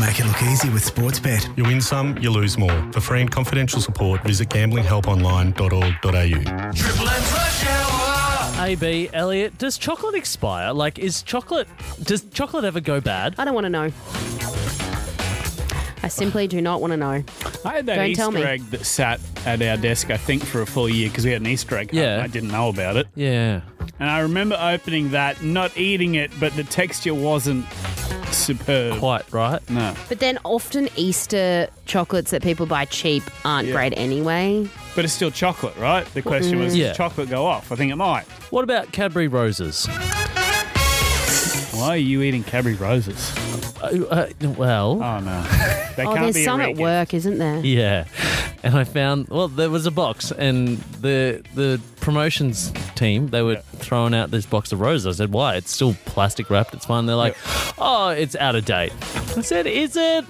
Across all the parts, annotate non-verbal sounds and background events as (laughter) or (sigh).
Make it look easy with Sportsbet. You win some, you lose more. For free and confidential support, visit gamblinghelponline.org.au. Triple M's Rush Hour. AB Elliott, does chocolate expire? Like, is chocolate? Does chocolate ever go bad? I don't want to know. I simply do not want to know. I had that Don't Easter me. egg that sat at our desk, I think, for a full year because we had an Easter egg. hunt Yeah. and I didn't know about it. Yeah. And I remember opening that, not eating it, but the texture wasn't superb. Quite right. No. But then often Easter chocolates that people buy cheap aren't Yeah. great anyway. But it's still chocolate, right? The question was, Yeah. does chocolate go off? I think it might. What about Cadbury roses? Why are you eating Cadbury roses? Uh, uh, well, Oh, no. (laughs) They Oh, can't there's be a some at re-gift. work, isn't there? yeah. And I found well, there was a box, and the the promotions team they were throwing out this box of roses. I said, "Why? It's still plastic wrapped. It's fine." They're like, "Oh, it's out of date." I said, "Is it?"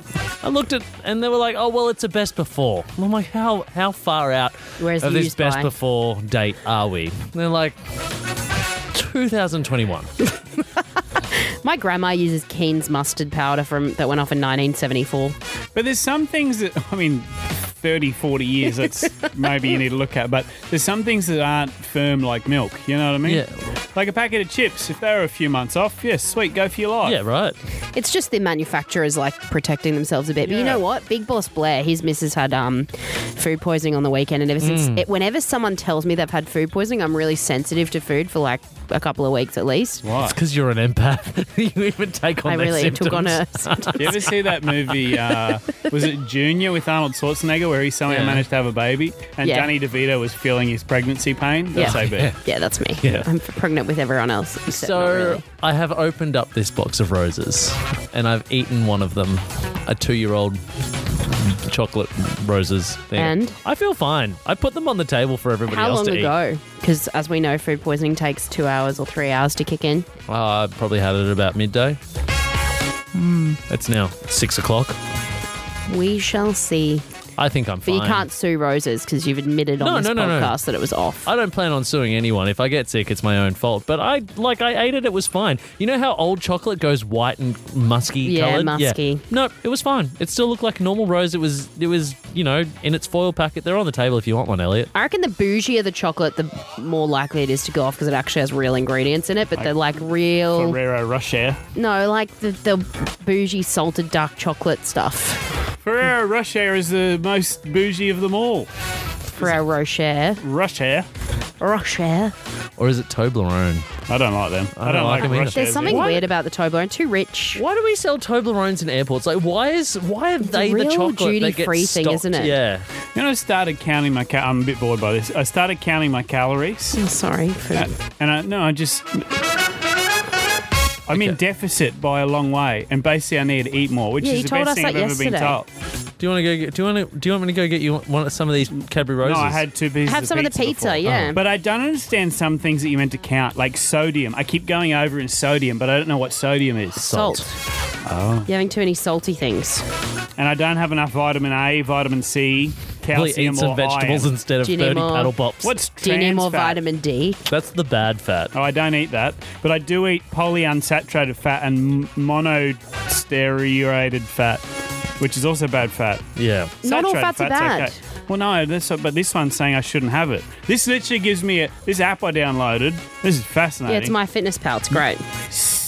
I looked at, and they were like, "Oh, well, it's a best before." And I'm like, "How how far out Where's of the this used best by? before date are we?" And they're like, "2021." My grandma uses Keen's mustard powder from that went off in 1974. But there's some things that, I mean, 30, 40 years, that's (laughs) maybe you need to look at. But there's some things that aren't firm like milk. You know what I mean? Yeah. Like a packet of chips, if they're a few months off, yes, sweet, go for your life. yeah, right. It's just the manufacturers like protecting themselves a bit. But you Yeah. know what? Big Boss Blair, his missus had um, food poisoning on the weekend, and ever since, Mm. it, whenever someone tells me they've had food poisoning, I'm really sensitive to food for like a couple of weeks at least. Why? Because you're an empath. (laughs) you even take on I their really symptoms. took on a. You ever see that movie? Uh, (laughs) was it Junior with Arnold Schwarzenegger, where he somehow Yeah. managed to have a baby, and Yeah. Danny DeVito was feeling his pregnancy pain? That's Yeah. so bad. yeah, that's me. Yeah. I'm pregnant with everyone else. So really. I have opened up this box of roses, and I've eaten one of them, a two-year-old chocolate roses thing. And? I feel fine. I put them on the table for everybody How else long to ago? Because as we know, food poisoning takes two hours or three hours to kick in. eat. Uh, I probably had it about midday. Hmm. It's now six o'clock. We shall see. I think I'm But fine. you can't sue roses because you've admitted No, on this no, no, no. podcast that it was off. I don't plan on suing anyone. If I get sick, it's my own fault. But I like I ate it. It was fine. You know how old chocolate goes white and musky Yeah, colored? musky. No, it was fine. It still looked like a normal rose. It was. It was. You know, in its foil packet. They're on the table if you want one, Elliott. I reckon the bougier the chocolate, the more likely it is to go off because it actually has real ingredients in it. But the like real, Ferrero Rocher. no, like the, the bougie salted dark chocolate stuff. Ferrero Rocher is the most bougie of them all. Ferrero Rocher. Rocher. Rocher. Or is it Toblerone? I don't like them. I, don't like, them either. Rochers. There's something Why- weird about the Toblerone. Too rich. Why do we sell Toblerones in airports? Like, why is why are they the real chocolate that duty-free gets thing, stocked? isn't it? Yeah. You know, I started counting my. Ca- I'm a bit bored by this. I started counting my calories, I'm sorry. For, and I no, I just. I'm in deficit by a long way, and basically I need to eat more, which Yeah, is you the told best us thing I've that ever been told. Do you want to go? Get, do you want to? Do you want me to go get you one of some of these Cadbury roses? No, I had two pieces. have of some of the pizza pizza, before. yeah. But I don't understand some things that you're meant to count, like sodium. I keep going over in sodium, but I don't know what sodium is. salt. Oh. You're having too many salty things. And I don't have enough vitamin A, vitamin C, Probably calcium, eat some or vegetables iron. instead of Do you need thirty more- paddle pops. What's Do you need trans more fat? vitamin D? That's the bad fat. Oh, I don't eat that, but I do eat polyunsaturated fat and monostearated fat, which is also bad fat. Yeah. Not all Saturated fats are fat's bad. Okay. Well, no, this, but this one's saying I shouldn't have it. This literally gives me a this app I downloaded. This is fascinating. Yeah, it's my fitness pal. It's great.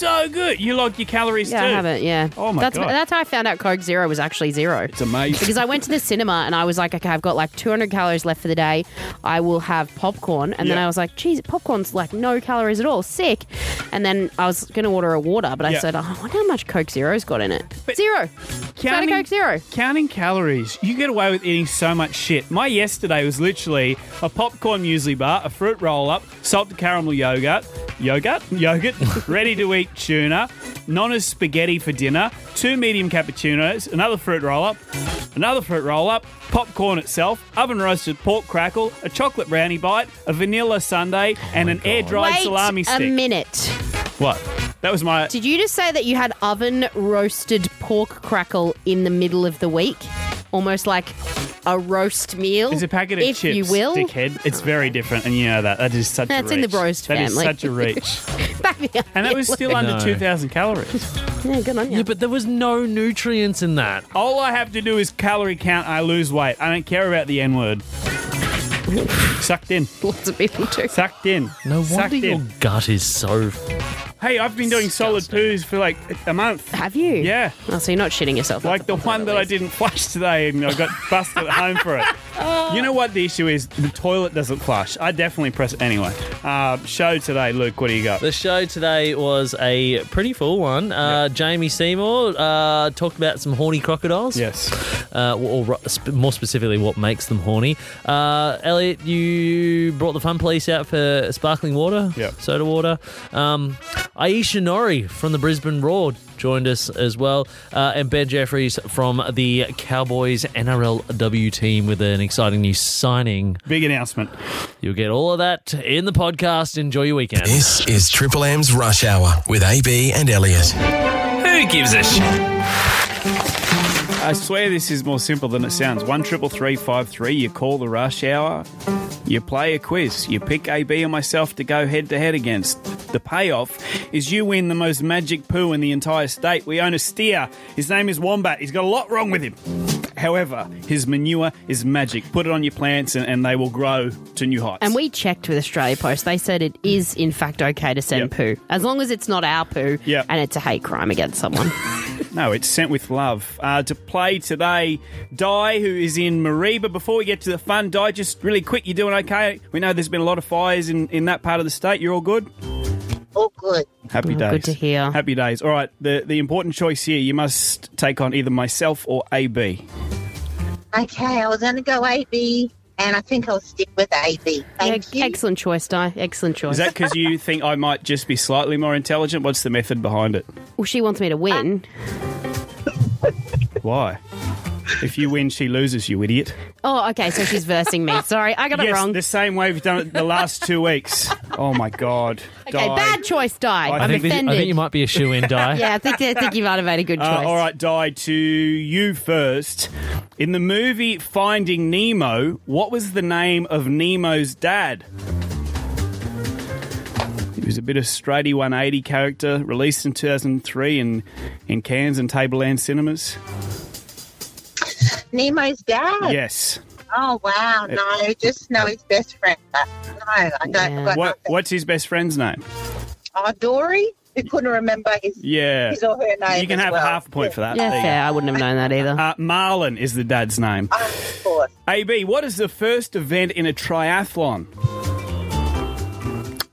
So good. You log your calories Yeah, too. I have it. Yeah. Oh my that's, God. That's how I found out Coke Zero was actually zero. It's amazing. Because I went to the cinema and I was like, okay, I've got like 200 calories left for the day. I will have popcorn. And then I was like, geez, popcorn's like no calories at all. Sick. And then I was going to order a water, but I said, oh, I wonder how much Coke Zero's got in it. Zero. Counting, Coke Zero. Counting calories, you get away with eating so much shit. My yesterday was literally a popcorn muesli bar, a fruit roll up, salted caramel yogurt, yogurt, yogurt, (laughs) ready to eat tuna, Nonna's spaghetti for dinner, two medium cappuccinos, another fruit roll up, another fruit roll up, popcorn itself, oven roasted pork crackle, a chocolate brownie bite, a vanilla sundae, oh and an air dried Wait salami stick. a stick. minute. What? That was my. Did you just say that you had oven roasted pork crackle in the middle of the week? Almost like a roast meal, It's a packet of if chips, you will. dickhead. It's very different, and you know that. That is such That's a in the reach. roast That is family. such a reach. (laughs) Back And that was still (laughs) under No. 2,000 calories. Yeah, good on you. Yeah, but there was no nutrients in that. All I have to do is calorie count. I lose weight. I don't care about the N word. (laughs) Sucked in. (laughs) Lots of people do. Sucked in. No Sucked wonder your in. gut is so. Hey, I've been doing solid poos for like a month. Have you? Yeah. Oh, so you're not shitting yourself. Like the one that I didn't flush today and I got (laughs) busted at home for it. You know what the issue is? The toilet doesn't flush. I definitely press it anyway. Uh, show today, Luke. What do you got? The show today was a pretty full one. Uh, Jamie Seymour uh, talked about some horny crocodiles. Yes. Uh, or, or more specifically, what makes them horny. Uh, Elliott, you brought the fun police out for sparkling water, Yeah. soda water. Um, Ayesha Norrie from the Brisbane Roar joined us as well, uh, and Ben Jeffries from the Cowboys NRLW team with an exciting new signing. Big announcement. You'll get all of that in the podcast. Enjoy your weekend. This is Triple M's Rush Hour with AB and Elliott. Who gives a shit? I swear this is more simple than it sounds. One triple three five three. You call the rush hour. You play a quiz. You pick AB and myself to go head to head against. The payoff is you win the most magic poo in the entire state. We own a steer. His name is Wombat. He's got a lot wrong with him. However, his manure is magic. Put it on your plants and, and they will grow to new heights. And we checked with Australia Post. They said it is, in fact, okay to send Yep. poo. As long as it's not our poo Yep. and it's a hate crime against someone. (laughs) No, it's sent with love. Uh, to play today, Di, who is in Mareeba. Before we get to the fun, Di, just really quick, you doing okay? We know there's been a lot of fires in, in that part of the state. You're all good? All good. Happy Oh, days. good to hear. Happy days. All right, the, the important choice here, you must take on either myself or AB. Okay, I was going to go AB, and I think I'll stick with AB. Thank Yeah, you. Excellent choice, Di. Excellent choice. Is that because you (laughs) think I might just be slightly more intelligent? What's the method behind it? well, she wants me to win. Why? If you win, she loses, you idiot. Oh, okay. So she's versing me. Sorry, I got it yes, wrong. the same way we've done it the last two weeks. Oh my god. okay, Di. bad choice, Di. I I'm I think, this- offended. I think you might be a shoe in, Di. (laughs) yeah, I think, I think you might have made a good choice. Uh, all right, Di, to you first. In the movie Finding Nemo, what was the name of Nemo's dad? He was a bit of straighty 180 character, released in 2003 in, in Cairns and Tableland cinemas. Nemo's dad. Yes. Oh, wow. No, just know his best friend. Uh, No, I don't. Yeah. What, what's his best friend's name? Oh, Dory? Who couldn't remember his, Yeah. his or her name. You can as have well. half a point for that. yeah, There you fair. I wouldn't have known that either. Uh, Marlin is the dad's name. Oh, of course. AB, what is the first event in a triathlon?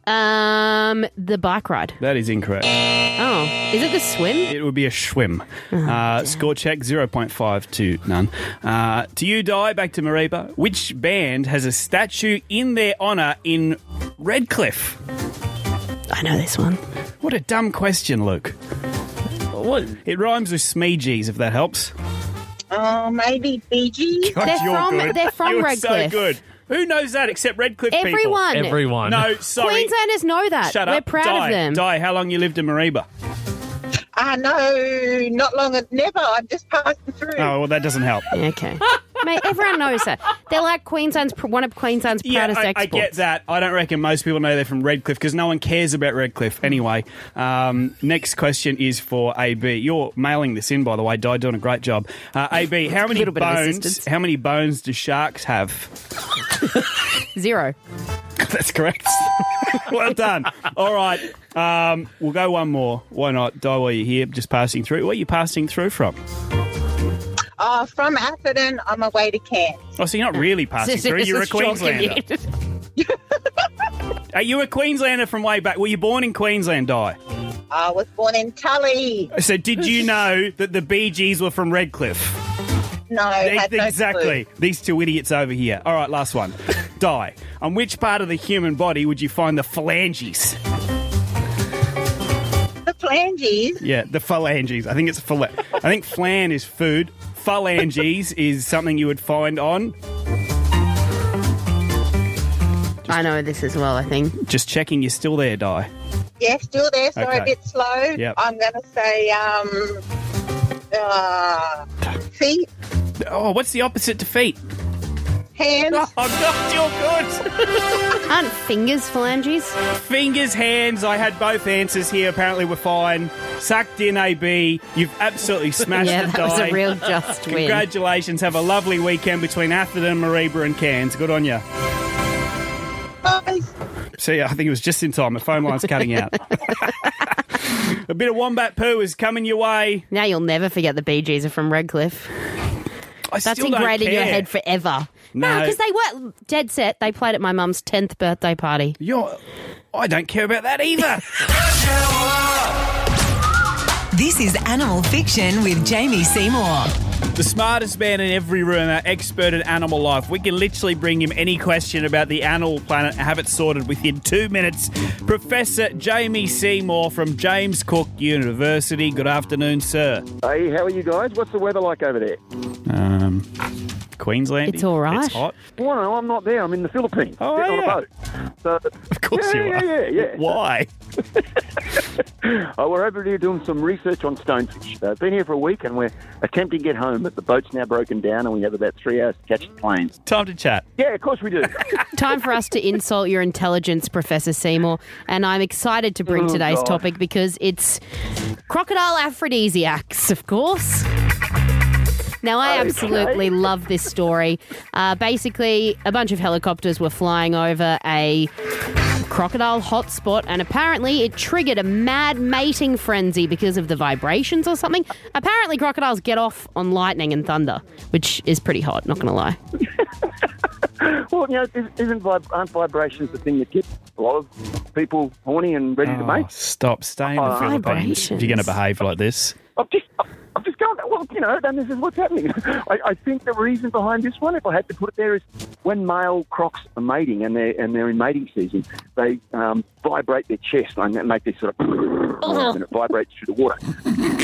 Um, the bike ride. That is incorrect. Oh, is it the swim? It would be a schwim. uh, score check 0.5 to none. Uh, to you, Di, back to Mareeba. Which band has a statue in their honour in Redcliffe? I know this one. What a dumb question, Luke. What? It rhymes with Smeegees, if that helps. Oh, maybe Fiji. God, They're you're from- good. they're from You're Redcliffe. so good. Who knows that except Redcliffe people? Everyone. Everyone. No, (laughs) sorry. Queenslanders know that. Shut up. We're up. proud Di, of them. Di, how long you lived in Mareeba? Ah, no, not long. Never. I'm just passing through. Oh, well, that doesn't help. Okay. (laughs) Mate, everyone knows that. They're like Queensland's one of Queensland's Yeah, proudest I, I exports. get that. I don't reckon most people know they're from Redcliffe because no one cares about Redcliffe anyway. Um, next question is for AB. You're mailing this in, by the way. Di doing a great job. Uh, AB, how many Little bit of bones? How many bones do sharks have? (laughs) Zero. (laughs) That's correct. (laughs) well done. All right, um, we'll go one more. Why not? Di while you're here, just passing through. Where are you passing through from? Oh, from Atherton on my way to Cairns. Oh, so you're not really passing through. You're a It's Queenslander. commute. Are you a Queenslander from way back? Were you born in Queensland, Di? I was born in Tully. So did you know that the Bee Gees were from Redcliffe? No, had no exactly. clue. These two idiots over here. All right, last one. (laughs) Di. On which part of the human body would you find the phalanges? The phalanges. Yeah, the phalanges. I think it's phla- I think flan is food. Phalanges (laughs) is something you would find on. I know this as well, I think. Just checking you're still there, Di. Yeah, still there. Sorry, Okay. a bit slow. Yep. I'm going to say um, uh, feet, Oh, what's the opposite to feet? Hands. Oh, God, you're good. (laughs) Aren't fingers phalanges? Fingers, hands. I had both answers here. Apparently, we're fine. Sucked in AB. You've absolutely (laughs) smashed Yeah, the that was a real just win. Congratulations. Have a lovely weekend between Atherton, Mareeba, and Cairns. Good on you. Bye. See, I think it was just in time. The phone line's cutting out. (laughs) a bit of wombat poo is coming your way. Now you'll never forget the Bee Gees are from Redcliffe. I That's still don't ingrained in your head forever. No. because they were dead set. They played at my mum's 10th birthday party. You're, I don't care about that either. (laughs) This is Animal Fiction with Jamie Seymour. the smartest man in every room, our expert in animal life. We can literally bring him any question about the animal planet and have it sorted within two minutes. Professor Jamie Seymour from James Cook University. Good afternoon, sir. Hey, how are you guys? What's the weather like over there? Um, Queensland. It's all right. It's hot. Well, no, I'm not there. I'm in the Philippines. Oh, sitting on a boat. So, Of course yeah, you are. yeah, yeah. yeah. Why? (laughs) Oh, we're over here doing some research on stonefish. Uh, been here for a week and we're attempting to get home, but the boat's now broken down and we have about three hours to catch the planes. Time to chat. Yeah, of course we do. (laughs) Time for us to insult your intelligence, Professor Seymour. And I'm excited to bring Oh, today's God. topic because it's crocodile aphrodisiacs, of course. Now, I (laughs) Okay. absolutely love this story. Uh, basically, a bunch of helicopters were flying over a crocodile hotspot, and apparently it triggered a mad mating frenzy because of the vibrations or something. Apparently, crocodiles get off on lightning and thunder, which is pretty hot, not gonna lie. (laughs) well, you know, isn't- isn't vib- aren't vibrations the thing that gets a lot of people horny and ready to Oh, mate? stop. Stay in the Oh, Philippines if you're going to behave like this. I've just, I've just gone, well, you know, and this is what's happening. (laughs) I, I think the reason behind this one, if I had to put it there, is when male crocs are mating and they're, and they're in mating season, they um, vibrate their chest and make this sort of, (laughs) and it vibrates through the water.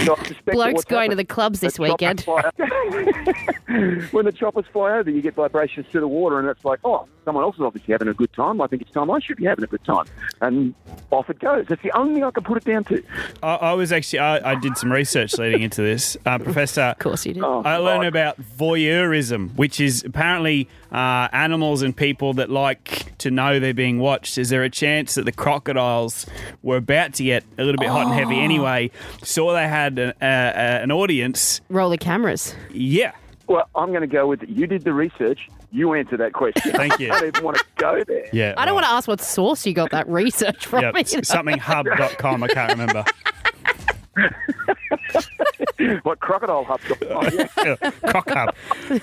So I suspect Blokes what's going to the clubs this the weekend. (laughs) when the choppers fly over, you get vibrations through the water, and it's like, oh, someone else is obviously having a good time. I think it's time I should be having a good time. And off it goes. That's the only thing I can put it down to. I, I was actually, I, I did some research leading into this. Uh, Professor, Of course you did. Oh, I learned God. about voyeurism, which is apparently uh, animals and people that like to know they're being watched. Is there a chance that the crocodiles were about to get a little bit hot and Oh. heavy anyway, saw they had an, uh, uh, an audience? Roll the cameras. Yeah. Well, I'm going to go with you did the research. You answer that question. Thank (laughs) you. I don't even want to go there. Yeah. I don't want to ask what source you got that research from. Yeah, you something hub.com. I can't remember. (laughs) (laughs) What crocodile hub? Oh, (laughs) yeah. Cock hub.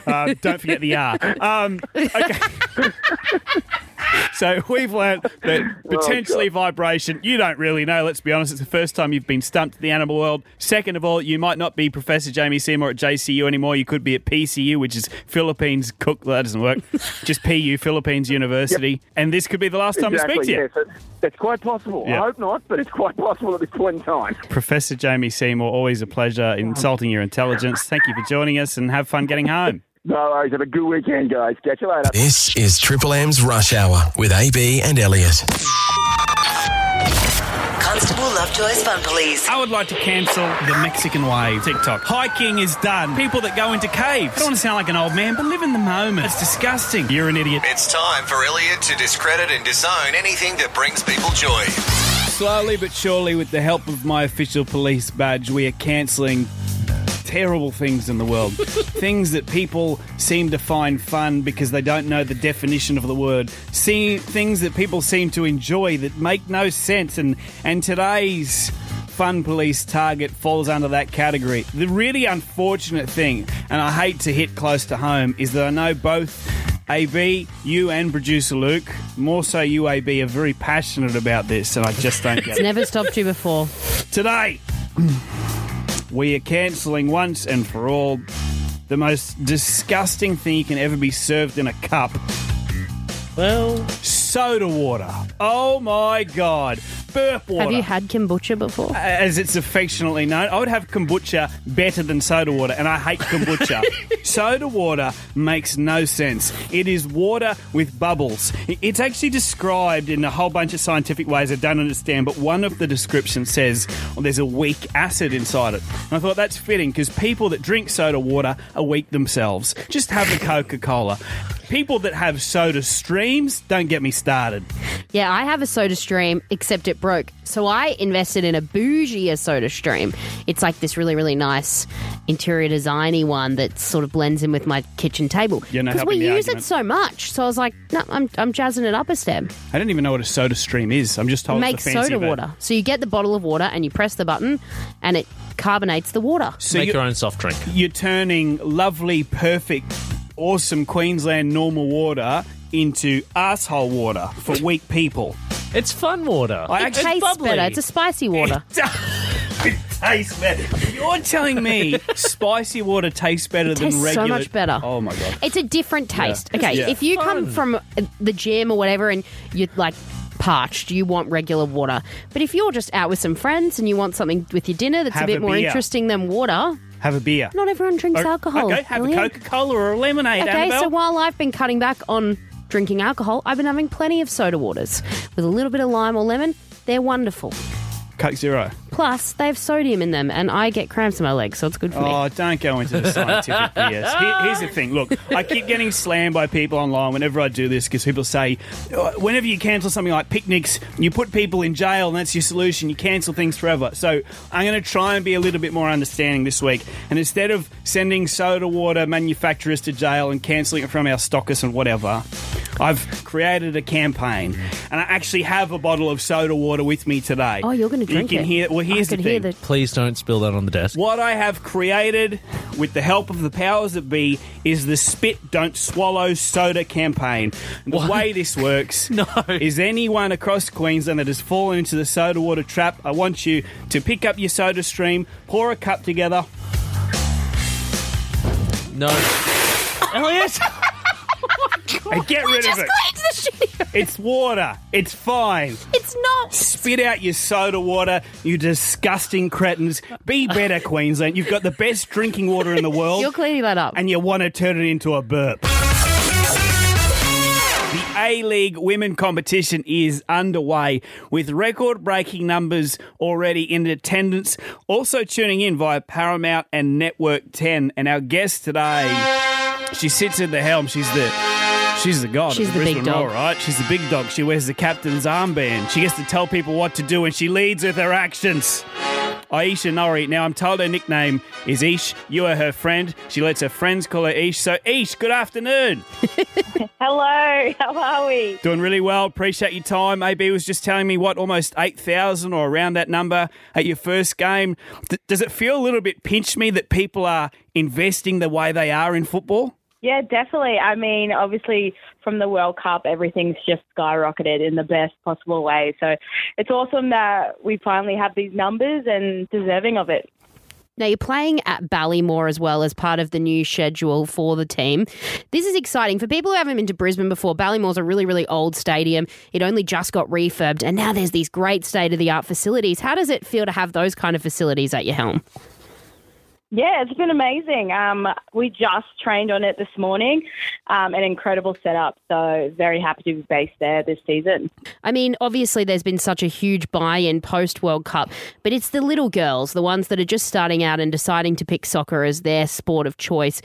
Uh, don't forget the R. Um, okay. (laughs) (laughs) so we've learned that oh, potentially vibration, you don't really know, let's be honest. It's the first time you've been stumped in the animal world. Second of all, you might not be Professor Jamie Seymour at JCU anymore. You could be at PCU, which is Philippines Cook. That doesn't work. (laughs) Just PU, Philippines University. And this could be the last time exactly. we speak to you. yes, it's, it's quite possible. Yeah. I hope not, but it's quite possible at this point in time. Professor Jamie Seymour, always a pleasure insulting your intelligence. Thank you for joining us and have fun getting home. No worries. Have a good weekend, guys. Catch you later. This is Triple M's Rush Hour with AB and Elliott. Constable Lovejoy's Fun Police. I would like to cancel the Mexican wave. TikTok. Hiking is done. People that go into caves. I don't want to sound like an old man, but live in the moment. It's disgusting. You're an idiot. It's time for Elliott to discredit and disown anything that brings people joy. Slowly but surely, with the help of my official police badge, we are cancelling terrible things in the world. (laughs) things that people seem to find fun because they don't know the definition of the word. See, things that people seem to enjoy that make no sense. And, and today's Fun Police target falls under that category. The really unfortunate thing, and I hate to hit close to home, is that I know both AB, you and producer Luke, more so you, AB, are very passionate about this, and I just don't (laughs) get It's it. never stopped you before. Today, we are cancelling once and for all the most disgusting thing you can ever be served in a cup Well, soda water. Oh my god. Burp water. Have you had kombucha before? as it's affectionately known, I would have kombucha better than soda water, and I hate kombucha. (laughs) soda water makes no sense. It is water with bubbles. It's actually described in a whole bunch of scientific ways I don't understand, but one of the descriptions says well, there's a weak acid inside it. And I thought that's fitting because people that drink soda water are weak themselves. Just have a Coca Cola. People that have soda streams, don't get me started. Yeah, I have a soda stream, except it broke. So I invested in a bougier soda stream. It's like this really, really nice interior designy one that sort of blends in with my kitchen table. You're Because we the use argument. it so much. So I was like, no, I'm, I'm jazzing it up a step. I don't even know what a soda stream is. I'm just told Make it's the fancy soda ver- water. So you get the bottle of water and you press the button and it carbonates the water. So Make your own soft drink. You're turning lovely, perfect, awesome Queensland normal water into asshole water for weak people. It's fun water. I It actually tastes bubbly. better. It's a spicy water. it (laughs) tastes better. You're telling me spicy water tastes better than tastes so regular? much better. Oh my god! It's a different taste. Yeah. Okay, Yeah. if you come from the gym or whatever and you're like parched, you want regular water. But if you're just out with some friends and you want something with your dinner that's Have a bit a more beer. interesting than water, Have a beer. not everyone drinks Or- alcohol. Okay, have Elliott. a Coca Cola or a lemonade. Okay, Annabelle. so while I've been cutting back on drinking alcohol, I've been having plenty of soda waters with a little bit of lime or lemon. They're wonderful. Coke Zero. Plus, they have sodium in them, and I get cramps in my legs, so it's good for me. Oh, don't go into the scientific (laughs) BS. Here- here's the thing. Look, I keep getting slammed by people online whenever I do this because people say, "Oh, whenever you cancel something like picnics, you put people in jail and that's your solution. You cancel things forever. So I'm going to try and be a little bit more understanding this week. And instead of sending soda water manufacturers to jail and cancelling it from our stockists and whatever, I've created a campaign, and I actually have a bottle of soda water with me today. Oh, you're gonna drink You can it. hear. Well, here's I the could hear thing. the Please don't spill that on the desk. What I have created with the help of the powers that be is the Spit Don't Swallow Soda campaign. And the way this works (laughs) No. is anyone across Queensland that has fallen into the soda water trap, I want you to pick up your soda stream, pour a cup together. No. (laughs) Oh, Elliott! And get rid of it. (laughs) It's water. It's fine. It's not. Spit out your soda water, you disgusting cretins. Be better, Queensland. You've got the best drinking water in the world. You're cleaning that up. and you want to turn it into a burp. The A League women competition is underway with record breaking numbers already in attendance. Also tuning in via Paramount and Network 10. And our guest today, she sits at the helm. She's the. She's the god. She's of the big dog. Roar, right? She's the big dog. She wears the captain's armband. She gets to tell people what to do, and she leads with her actions. Ayesha Norrie. Now, I'm told her nickname is Ish. You are her friend. She lets her friends call her Ish. So, Ish, good afternoon. (laughs) Hello, how are we? Doing really well. Appreciate your time. AB was just telling me what almost 8,000 or around that number at your first game. D- does it feel a little bit pinch me that people are investing the way they are in football? Yeah, definitely. I mean, obviously, from the World Cup, everything's just skyrocketed in the best possible way. So it's awesome that we finally have these numbers and deserving of it. Now, you're playing at Ballymore as well as part of the new schedule for the team. This is exciting. For people who haven't been to Brisbane before, Ballymore's a really, really old stadium. It only just got refurbed, and now there's these great state of the art facilities. How does it feel to have those kind of facilities at your helm? Yeah, it's been amazing. Um, we just trained on it this morning. Um, an incredible setup. So very happy to be based there this season. I mean, obviously, there's been such a huge buy in post World Cup, but it's the little girls, the ones that are just starting out and deciding to pick soccer as their sport of choice.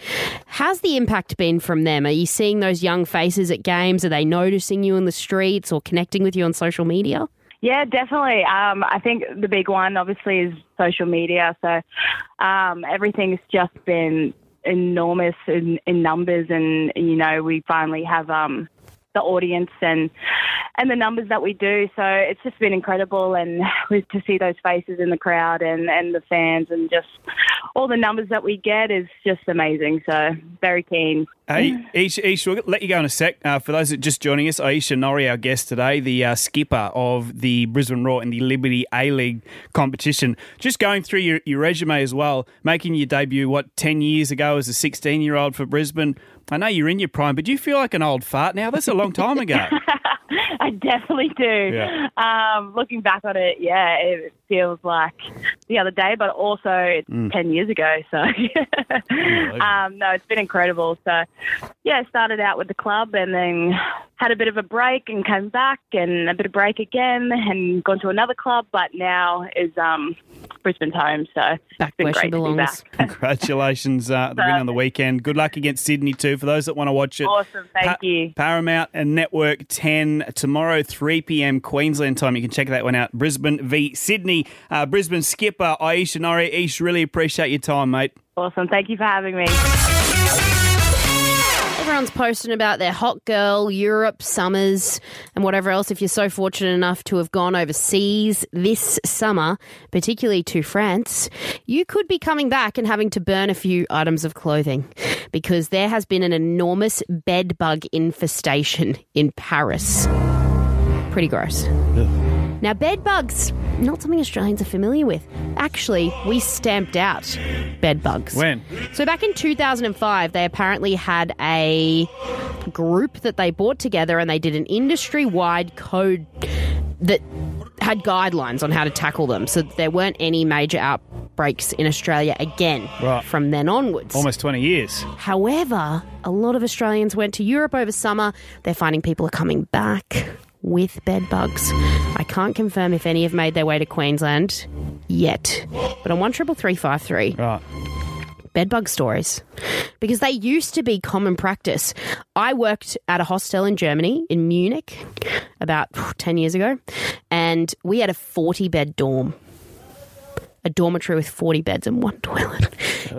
How's the impact been from them? Are you seeing those young faces at games? Are they noticing you in the streets or connecting with you on social media? Yeah, definitely. Um, I think the big one, obviously, is social media. So um, everything's just been enormous in, in numbers, and you know, we finally have um, the audience and and the numbers that we do. So it's just been incredible, and with- to see those faces in the crowd and and the fans, and just all the numbers that we get is just amazing. So very keen. Hey, Ayesha, Ayesha, we'll let you go in a sec. Uh, for those that are just joining us, Ayesha Norrie, our guest today, the uh, skipper of the Brisbane Roar in the Liberty A League competition. Just going through your, your resume as well, making your debut, what, 10 years ago as a 16 year old for Brisbane. I know you're in your prime, but do you feel like an old fart now? That's a long time ago. (laughs) I definitely do. Yeah. Um, looking back on it, yeah, it feels like the other day, but also Mm. 10 years ago. So, (laughs) um, no, it's been incredible. So, yeah, started out with the club and then had a bit of a break and came back and a bit of break again and gone to another club, but now is um, Brisbane's home. So Back it's been where she great to be belongs. back. (laughs) Congratulations, uh, the win on the weekend. Good luck against Sydney too. For those that want to watch it, Awesome, thank Pa- you. Paramount and Network 10 tomorrow, 3 p.m. Queensland time. You can check that one out. Brisbane v Sydney. Uh, Brisbane skipper Ayesha Norrie. Aish, really appreciate your time, mate. Awesome, thank you for having me. Everyone's posting about their hot girl, Europe, summers, and whatever else. If you're so fortunate enough to have gone overseas this summer, particularly to France, you could be coming back and having to burn a few items of clothing because there has been an enormous bed bug infestation in Paris. Pretty gross. Now, bed bugs, not something Australians are familiar with. Actually, we stamped out bed bugs. When? So back in 2005, they apparently had a group that they brought together and they did an industry-wide code that had guidelines on how to tackle them so that there weren't any major outbreaks in Australia again Right. from then onwards. Almost 20 years. However, a lot of Australians went to Europe over summer. They're finding people are coming back with bed bugs. I can't confirm if any have made their way to Queensland yet, but on one triple three five three, Right. bed bug stories because they used to be common practice. I worked at a hostel in Germany in Munich about (sighs) 10 years ago and we had a 40 bed dorm. A dormitory with 40 beds and one toilet.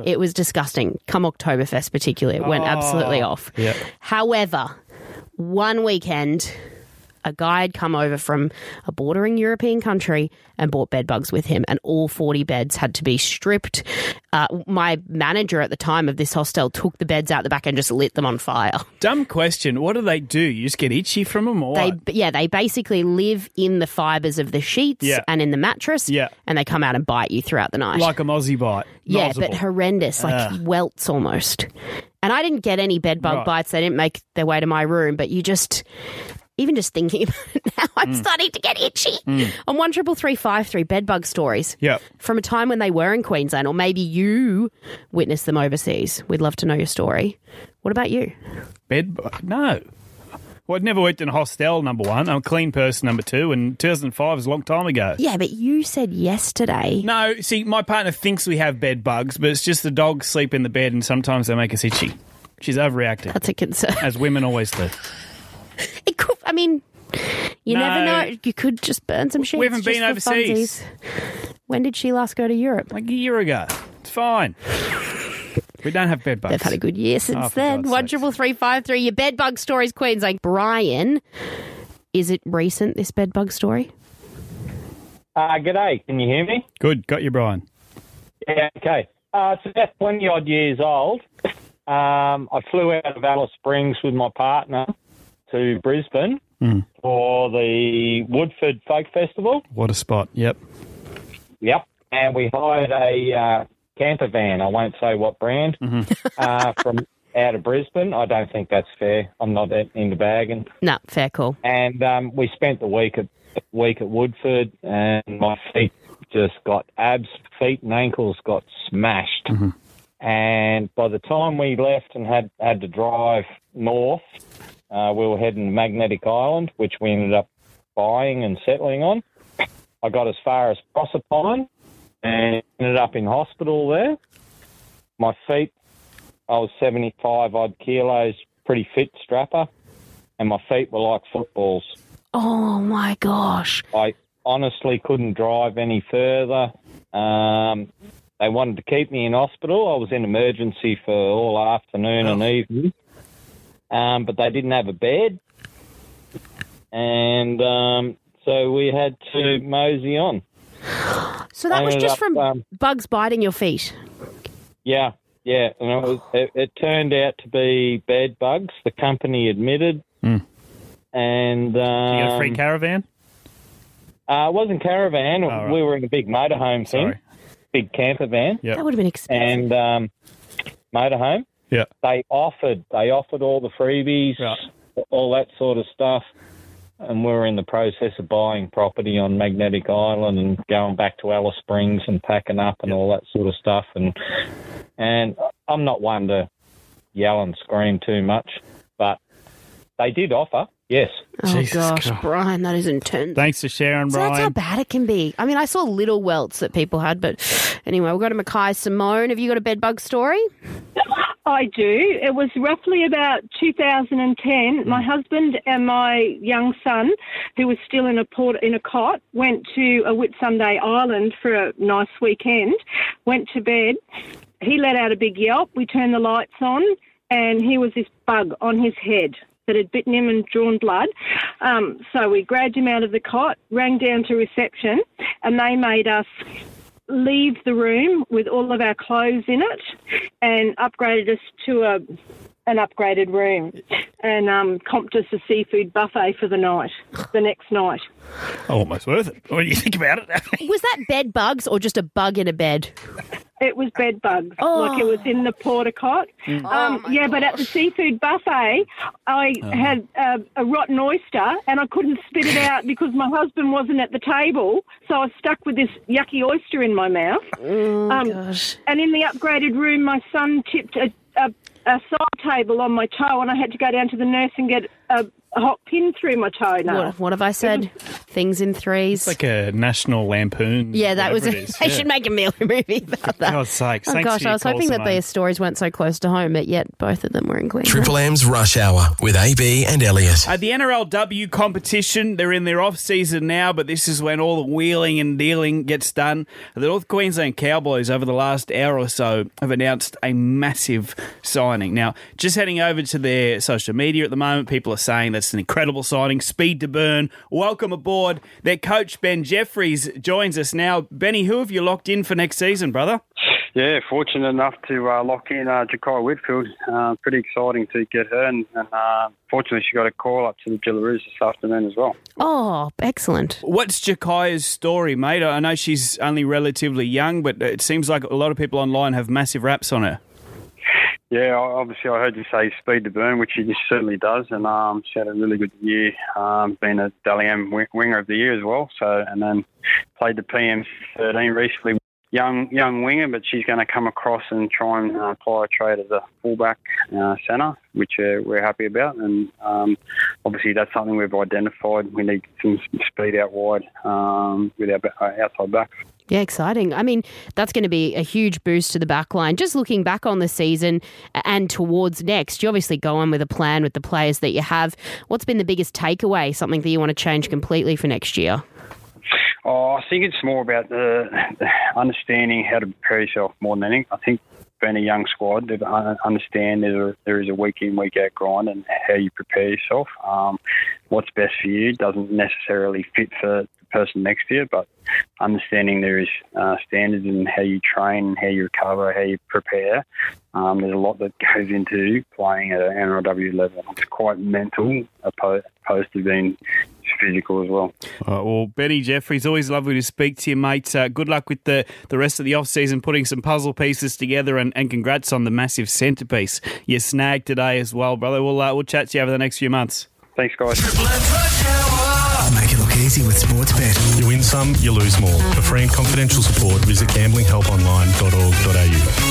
It was disgusting. Come Oktoberfest, particularly, it went ah. absolutely off. Yeah. However, one weekend, a guy had come over from a bordering European country and brought bed bugs with him, and all 40 beds had to be stripped. Uh, my manager at the time of this hostel took the beds out the back and just lit them on fire. Dumb question. What do they do? You just get itchy from them or They, what? yeah, they basically live in the fibers of the sheets Yeah. and in the mattress, Yeah. and they come out and bite you throughout the night. Like a mozzie bite. Yeah, but horrendous, like Ugh. welts almost. And I didn't get any bed bug Right. bites. They didn't make their way to my room, but you just, even just thinking (laughs) about it now, I'm Mm. starting to get itchy. On one triple three five three bed bug stories Yep. from a time when they were in Queensland, or maybe you witnessed them overseas. We'd love to know your story. What about you? Bed bug? No. Well, I'd never worked in a hostel, number one. I'm a clean person, number two. And 2005 is a long time ago. Yeah, but you said yesterday. No, see, my partner thinks we have bed bugs, but it's just the dogs sleep in the bed and sometimes they make us itchy. She's overreacting. That's a concern. As women always do. (laughs) It could. I mean, you No. never know. You could just burn some sheets. We haven't just been for overseas. funsies. When did she last go to Europe? Like a year ago. It's fine. We don't have bed bugs. They've had a good year since Oh, for then. God's One sakes. triple three five three. Your bed bug stories, Queensland. Brian, is it recent? This bed bug story? Uh, g'day, can you hear me? Good. Got you, Brian. Yeah, okay. Uh, it's about 20 odd years old. Um, I flew out of Alice Springs with my partner to Brisbane Mm. for the Woodford Folk Festival. What a spot. Yep. Yep. And we hired a uh, camper van. I won't say what brand uh, from out of Brisbane. I don't think that's fair. I'm not that into bagging. No, fair call. And um, we spent the week at week at Woodford, and my feet just got abs, feet and ankles got smashed. And by the time we left and had had to drive north, uh, we were heading to Magnetic Island, which we ended up buying and settling on. I got as far as Proserpine and ended up in hospital there. My feet, I was 75 odd kilos, pretty fit strapper, and my feet were like footballs. Oh my gosh. I honestly couldn't drive any further. Um, they wanted to keep me in hospital. I was in emergency for all afternoon and evening, um, but they didn't have a bed, and um, so we had to mosey on. So that I was just up, from um, bugs biting your feet. Yeah, yeah, and it was. It, it turned out to be bed bugs. The company admitted, Mm. and um, You got a free caravan? Uh, it wasn't caravan. Oh, right. We were in a big motorhome thing, Sorry. big camper van, Yep. That would have been expensive. and um, motorhome. Yeah. They offered. They offered all the freebies, all that sort of stuff. And we were in the process of buying property on Magnetic Island and going back to Alice Springs and packing up and all that sort of stuff. And and I'm not one to yell and scream too much. But they did offer, yes. Oh gosh, Brian, that is intense. Thanks for sharing, So that's how bad it can be. I mean, I saw little welts that people had, but anyway, we'll go to Mackay Simone. Have you got a bedbug story? I do. It was roughly about 2010. Mm. My husband and my young son, who was still in a port in a cot, went to a Whitsunday Island for a nice weekend. Went to bed. He let out a big yelp. We turned the lights on, and here was this bug on his head that had bitten him and drawn blood. Um, so we grabbed him out of the cot, rang down to reception, and they made us leave the room with all of our clothes in it and upgraded us to a an upgraded room and um, comped us a seafood buffet for the night, the next night. Almost worth it. What do you think about it? (laughs) Was that bed bugs or just a bug in a bed? It was bed bugs, Oh. like it was in the porta cot. Mm. Um, yeah, but at the seafood buffet, I had a, a rotten oyster and I couldn't spit it out because my husband wasn't at the table. So I was stuck with this yucky oyster in my mouth. um, And in the upgraded room, my son tipped a, a, a side table on my toe, and I had to go down to the nurse and get a, a hot pin through my toe. Now. What, what have I said? Things in threes. It's like a National Lampoon. yeah, that was. whatever (laughs) A, they Yeah. should make a movie movie about that. God's sakes. Oh gosh, I was hoping that Simone. these stories weren't so close to home, but yet both of them were in Queensland. Triple M's Rush Hour with AB and Elliott. At the NRLW competition, they're in their off season now, but this is when all the wheeling and dealing gets done. The North Queensland Cowboys, over the last hour or so, have announced a massive signing. Now, just heading over to their social media at the moment, people are saying that's an incredible signing, speed to burn. Welcome aboard. Their coach, Ben Jeffries, joins us now. Benny, who have you locked in for next season, brother? Yeah, fortunate enough to uh, lock in uh, Jakiya Whitfeld. Uh, pretty exciting to get her, and, and uh, fortunately, she got a call up to the Jillaroos this afternoon as well. Oh, excellent. What's Jakiya's story, mate? I know she's only relatively young, but it seems like a lot of people online have massive raps on her. Yeah, obviously, I heard you say speed to burn, which she certainly does, and um, she had a really good year, um, being a Dally M winger of the year as well. So, and then played the PM13 recently. Young young winger, but she's going to come across and try and uh, apply a trade as a fullback uh, centre, which uh, we're happy about. And um, obviously, that's something we've identified. We need some speed out wide um, with our uh, outside backs. Yeah, exciting. I mean, that's going to be a huge boost to the back line. Just looking back on the season and towards next, you obviously go on with a plan with the players that you have. What's been the biggest takeaway? Something that you want to change completely for next year? Oh, I think it's more about the understanding how to prepare yourself more than anything. I think being a young squad, they understand there there is a week in week out grind and how you prepare yourself. Um, what's best for you doesn't necessarily fit for person next year, but understanding there is uh, standards in how you train, how you recover, how you prepare. Um, there's a lot that (laughs) goes into playing at an NRW level. It's quite mental oppo- opposed to being physical as well. All right, well, Benny Jeffries, always lovely to speak to you, mate. Uh, good luck with the, the rest of the off season, putting some puzzle pieces together, and, and congrats on the massive centrepiece you snagged today as well, brother. We'll uh, we'll chat to you over the next few months. Thanks, guys. Easy with Sportsbet. You win some, you lose more. For free and confidential support, visit gamblinghelponline.org.au.